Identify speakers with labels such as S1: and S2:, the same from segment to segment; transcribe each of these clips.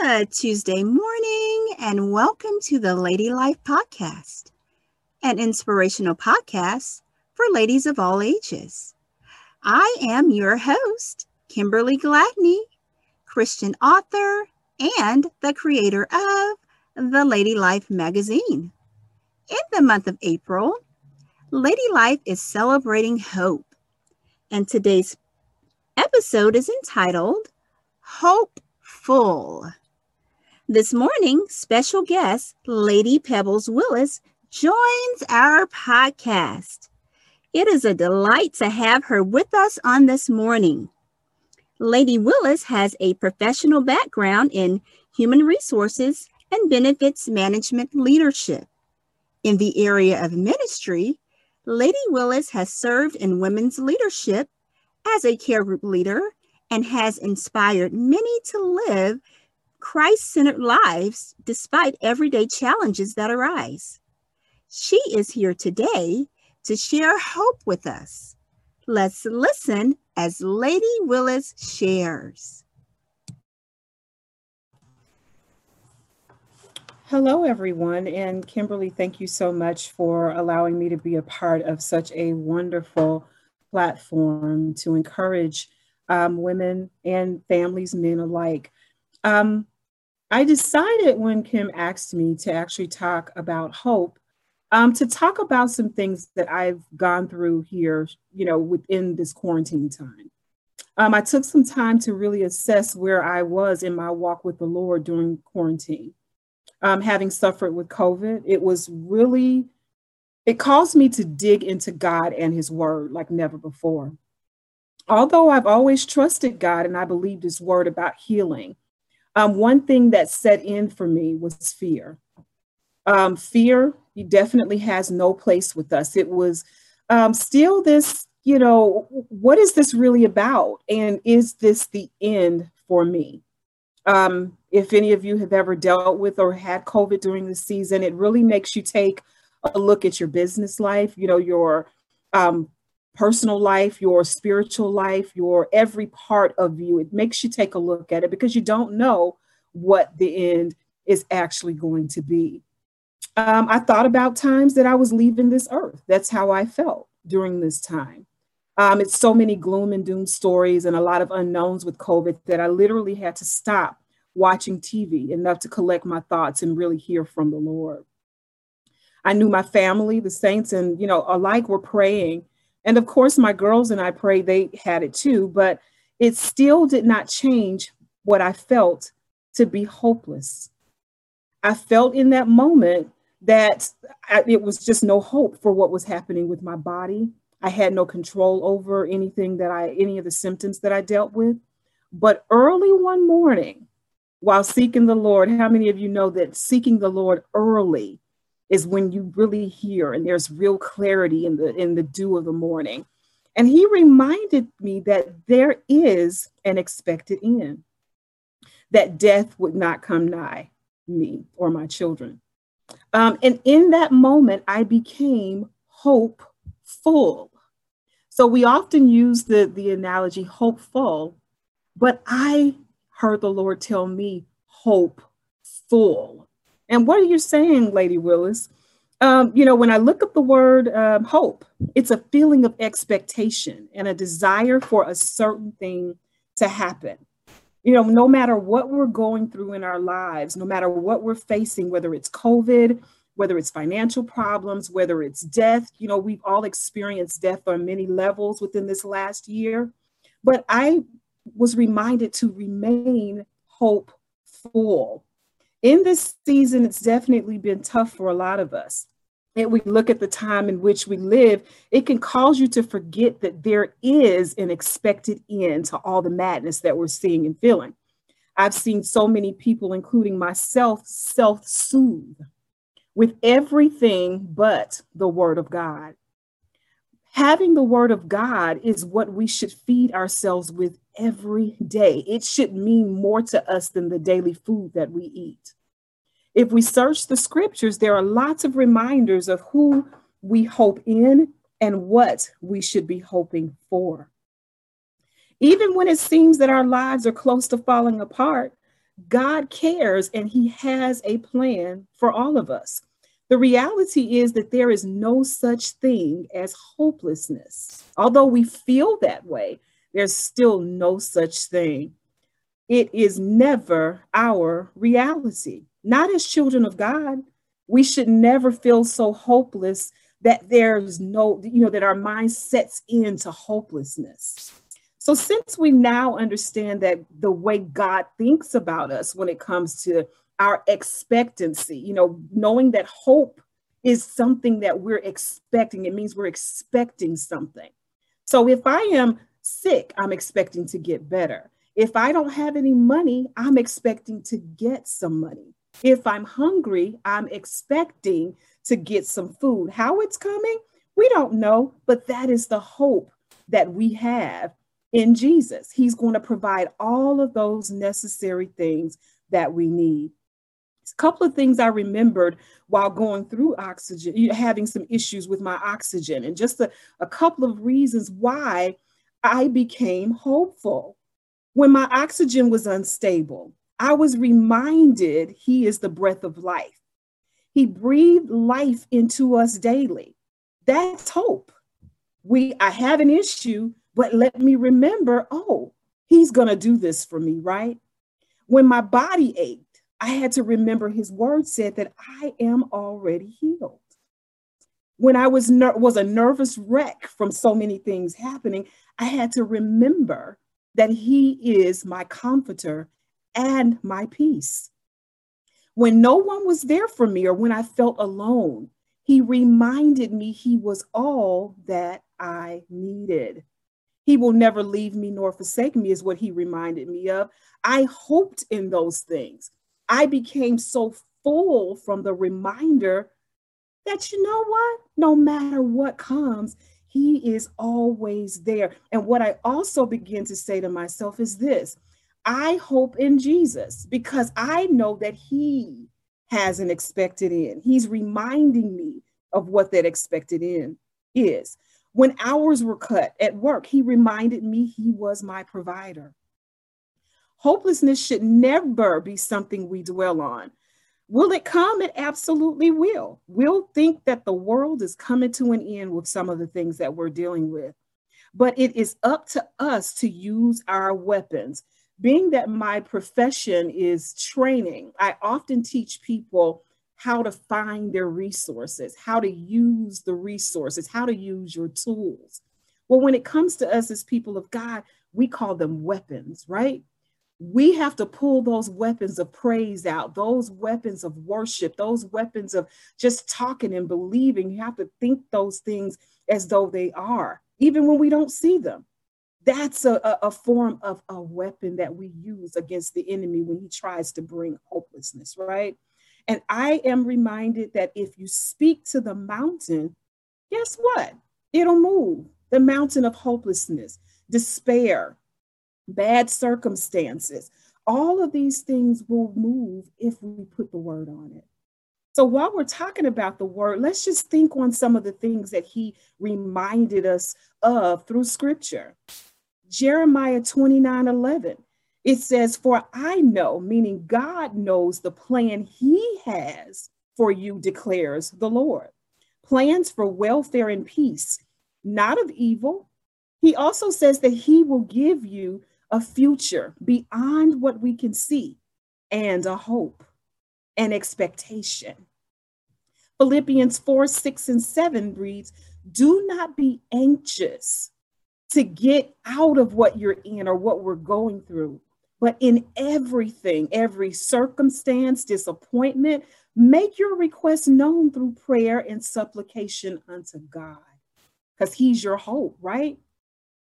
S1: Good Tuesday morning, and welcome to the Lady Life Podcast, an inspirational podcast for ladies of all ages. I am your host, Kimberly Gladney, Christian author and the creator of the Lady Life magazine. In the month of April, Lady Life is celebrating hope, and today's episode is entitled Hope full. This morning, special guest Lady Pebbles Willis joins our podcast. It is a delight to have her with us on this morning. Lady Willis has a professional background in human resources and benefits management leadership. In the area of ministry, Lady Willis has served in women's leadership as a care group leader and has inspired many to live Christ centered lives despite everyday challenges that arise. She is here today to share hope with us. Let's listen as Lady Willis shares.
S2: Hello, everyone. And Kimberly, thank you so much for allowing me to be a part of such a wonderful platform to encourage um, women and families, men alike. Um, I decided when Kim asked me to actually talk about hope, um, to talk about some things that I've gone through here, you know, within this quarantine time. Um, I took some time to really assess where I was in my walk with the Lord during quarantine. Um, having suffered with COVID, it was really, it caused me to dig into God and His Word like never before although I've always trusted God and I believed his word about healing, um, one thing that set in for me was fear. Um, fear definitely has no place with us. It was um, still this, you know, what is this really about? And is this the end for me? Um, if any of you have ever dealt with or had COVID during the season, it really makes you take a look at your business life, you know, your um, personal life, your spiritual life, your every part of you. It makes you take a look at it because you don't know what the end is actually going to be. Um, I thought about times that I was leaving this earth. That's how I felt during this time. Um, it's so many gloom and doom stories and a lot of unknowns with COVID that I literally had to stop watching TV enough to collect my thoughts and really hear from the Lord. I knew my family, the saints, and you know, alike were praying and of course, my girls and I pray they had it too, but it still did not change what I felt to be hopeless. I felt in that moment that I, it was just no hope for what was happening with my body. I had no control over anything that I, any of the symptoms that I dealt with. But early one morning, while seeking the Lord, how many of you know that seeking the Lord early is when you really hear and there's real clarity in the in the dew of the morning. And he reminded me that there is an expected end, that death would not come nigh me or my children. Um, and in that moment, I became hopeful. So we often use the, the analogy hopeful, but I heard the Lord tell me hopeful. And what are you saying, Lady Willis? Um, you know, when I look up the word um, hope, it's a feeling of expectation and a desire for a certain thing to happen. You know, no matter what we're going through in our lives, no matter what we're facing, whether it's COVID, whether it's financial problems, whether it's death, you know, we've all experienced death on many levels within this last year. But I was reminded to remain hopeful in this season, it's definitely been tough for a lot of us. And we look at the time in which we live, it can cause you to forget that there is an expected end to all the madness that we're seeing and feeling. I've seen so many people, including myself, self soothe with everything but the Word of God. Having the Word of God is what we should feed ourselves with every day. It should mean more to us than the daily food that we eat. If we search the scriptures, there are lots of reminders of who we hope in and what we should be hoping for. Even when it seems that our lives are close to falling apart, God cares and he has a plan for all of us. The reality is that there is no such thing as hopelessness. Although we feel that way, there's still no such thing. It is never our reality. Not as children of God. We should never feel so hopeless that there's no, you know, that our mind sets into hopelessness. So, since we now understand that the way God thinks about us when it comes to our expectancy, you know, knowing that hope is something that we're expecting, it means we're expecting something. So, if I am sick, I'm expecting to get better. If I don't have any money, I'm expecting to get some money. If I'm hungry, I'm expecting to get some food. How it's coming, we don't know, but that is the hope that we have in Jesus. He's going to provide all of those necessary things that we need. A couple of things I remembered while going through oxygen, having some issues with my oxygen, and just a, a couple of reasons why I became hopeful. When my oxygen was unstable, I was reminded He is the breath of life. He breathed life into us daily. That's hope. We I have an issue, but let me remember, oh, he's going to do this for me, right? When my body ached, I had to remember his word said that I am already healed. When I was ner- was a nervous wreck from so many things happening, I had to remember that he is my comforter and my peace. When no one was there for me or when I felt alone, he reminded me he was all that I needed. He will never leave me nor forsake me, is what he reminded me of. I hoped in those things. I became so full from the reminder that, you know what? No matter what comes, he is always there. And what I also begin to say to myself is this I hope in Jesus because I know that he has an expected end. He's reminding me of what that expected end is. When hours were cut at work, he reminded me he was my provider. Hopelessness should never be something we dwell on. Will it come? It absolutely will. We'll think that the world is coming to an end with some of the things that we're dealing with. But it is up to us to use our weapons. Being that my profession is training, I often teach people how to find their resources, how to use the resources, how to use your tools. Well, when it comes to us as people of God, we call them weapons, right? We have to pull those weapons of praise out, those weapons of worship, those weapons of just talking and believing. You have to think those things as though they are, even when we don't see them. That's a, a, form of a weapon that we use against the enemy when he tries to bring hopelessness, right? And I am reminded that if you speak to the mountain, guess what? It'll move. The mountain of hopelessness, despair, bad circumstances, all of these things will move if we put the word on it. So while we're talking about the word, let's just think on some of the things that he reminded us of through scripture. Jeremiah 29 11. It says, For I know, meaning God knows the plan he has for you, declares the Lord. Plans for welfare and peace, not of evil. He also says that he will give you a future beyond what we can see and a hope and expectation. Philippians 4 6 and 7 reads, Do not be anxious to get out of what you're in or what we're going through. But in everything, every circumstance, disappointment, make your request known through prayer and supplication unto God, because He's your hope, right?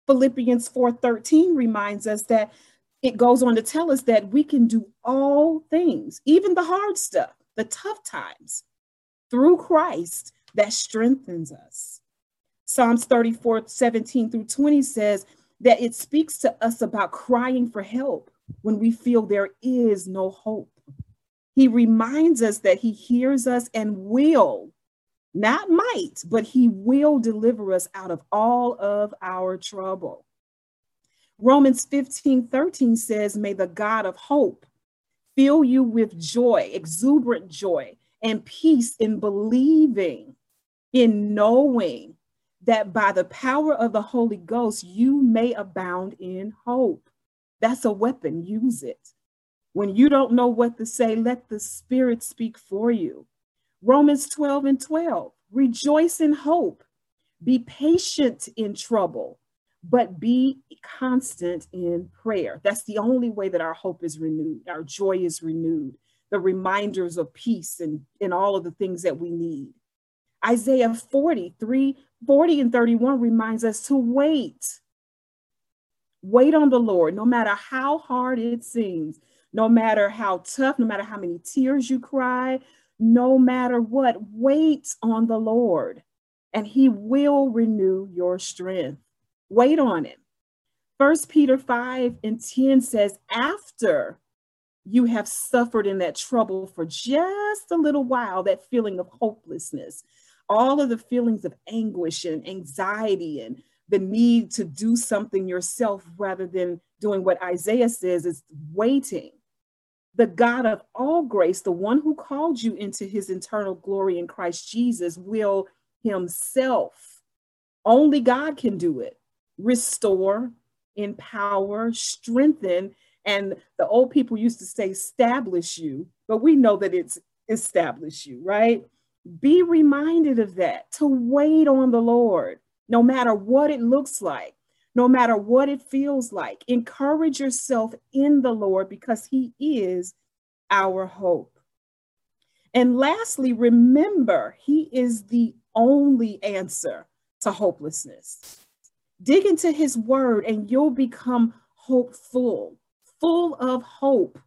S2: Philippians 4:13 reminds us that it goes on to tell us that we can do all things, even the hard stuff, the tough times, through Christ that strengthens us. Psalms 34, 17 through 20 says that it speaks to us about crying for help when we feel there is no hope. He reminds us that he hears us and will, not might, but he will deliver us out of all of our trouble. Romans 15 13 says, May the God of hope fill you with joy, exuberant joy, and peace in believing, in knowing that by the power of the Holy Ghost, you may abound in hope. That's a weapon, use it. When you don't know what to say, let the Spirit speak for you. Romans 12 and 12 rejoice in hope, be patient in trouble, but be constant in prayer. That's the only way that our hope is renewed, our joy is renewed, the reminders of peace and, and all of the things that we need. Isaiah 43, 40 and 31 reminds us to wait. Wait on the Lord, no matter how hard it seems, no matter how tough, no matter how many tears you cry, no matter what, wait on the Lord and he will renew your strength. Wait on him. First Peter 5 and 10 says, after you have suffered in that trouble for just a little while, that feeling of hopelessness, all of the feelings of anguish and anxiety and the need to do something yourself rather than doing what Isaiah says is waiting. The God of all grace, the one who called you into his eternal glory in Christ Jesus, will himself, only God can do it, restore, empower, strengthen. And the old people used to say, establish you, but we know that it's establish you, right? Be reminded of that, to wait on the Lord, no matter what it looks like, no matter what it feels like. Encourage yourself in the Lord because He is our hope. And lastly, remember, He is the only answer to hopelessness. Dig into His word and you'll become hopeful, full of hope,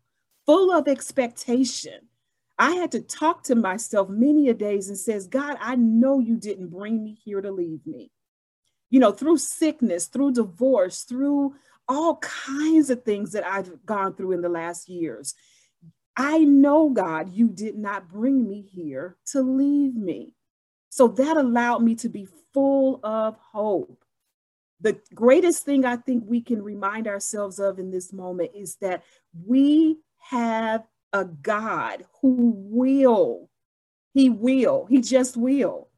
S2: full of expectation I had to talk to myself many a days and says, God, I know you didn't bring me here to leave me. You know, through sickness, through divorce, through all kinds of things that I've gone through in the last years. I know, God, you did not bring me here to leave me. So that allowed me to be full of hope. The greatest thing I think we can remind ourselves of in this moment is that we have a God who will, he will, he just will.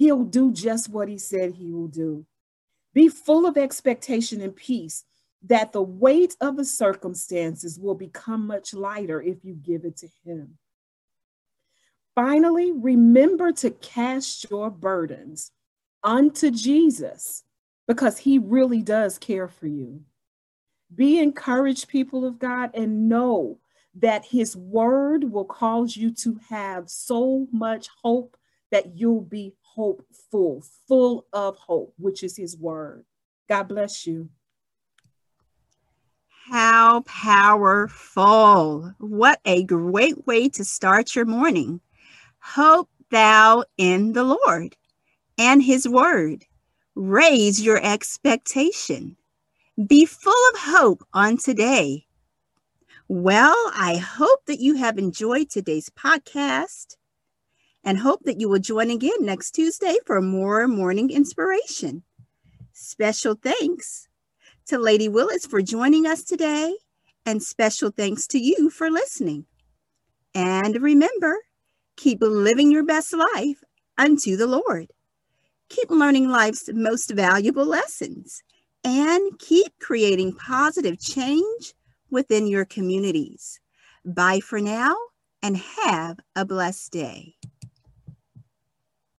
S2: He'll do just what he said he will do. Be full of expectation and peace that the weight of the circumstances will become much lighter if you give it to him. Finally, remember to cast your burdens unto Jesus because he really does care for you. Be encouraged, people of God, and know that his word will cause you to have so much hope that you'll be hopeful, full of hope, which is his word. God bless you.
S1: How powerful. What a great way to start your morning. Hope thou in the Lord and his word. Raise your expectation. Be full of hope on today well, I hope that you have enjoyed today's podcast and hope that you will join again next Tuesday for more morning inspiration. Special thanks to Lady Willis for joining us today, and special thanks to you for listening. And remember, keep living your best life unto the Lord. Keep learning life's most valuable lessons and keep creating positive change within your communities. Bye for now and have a blessed day.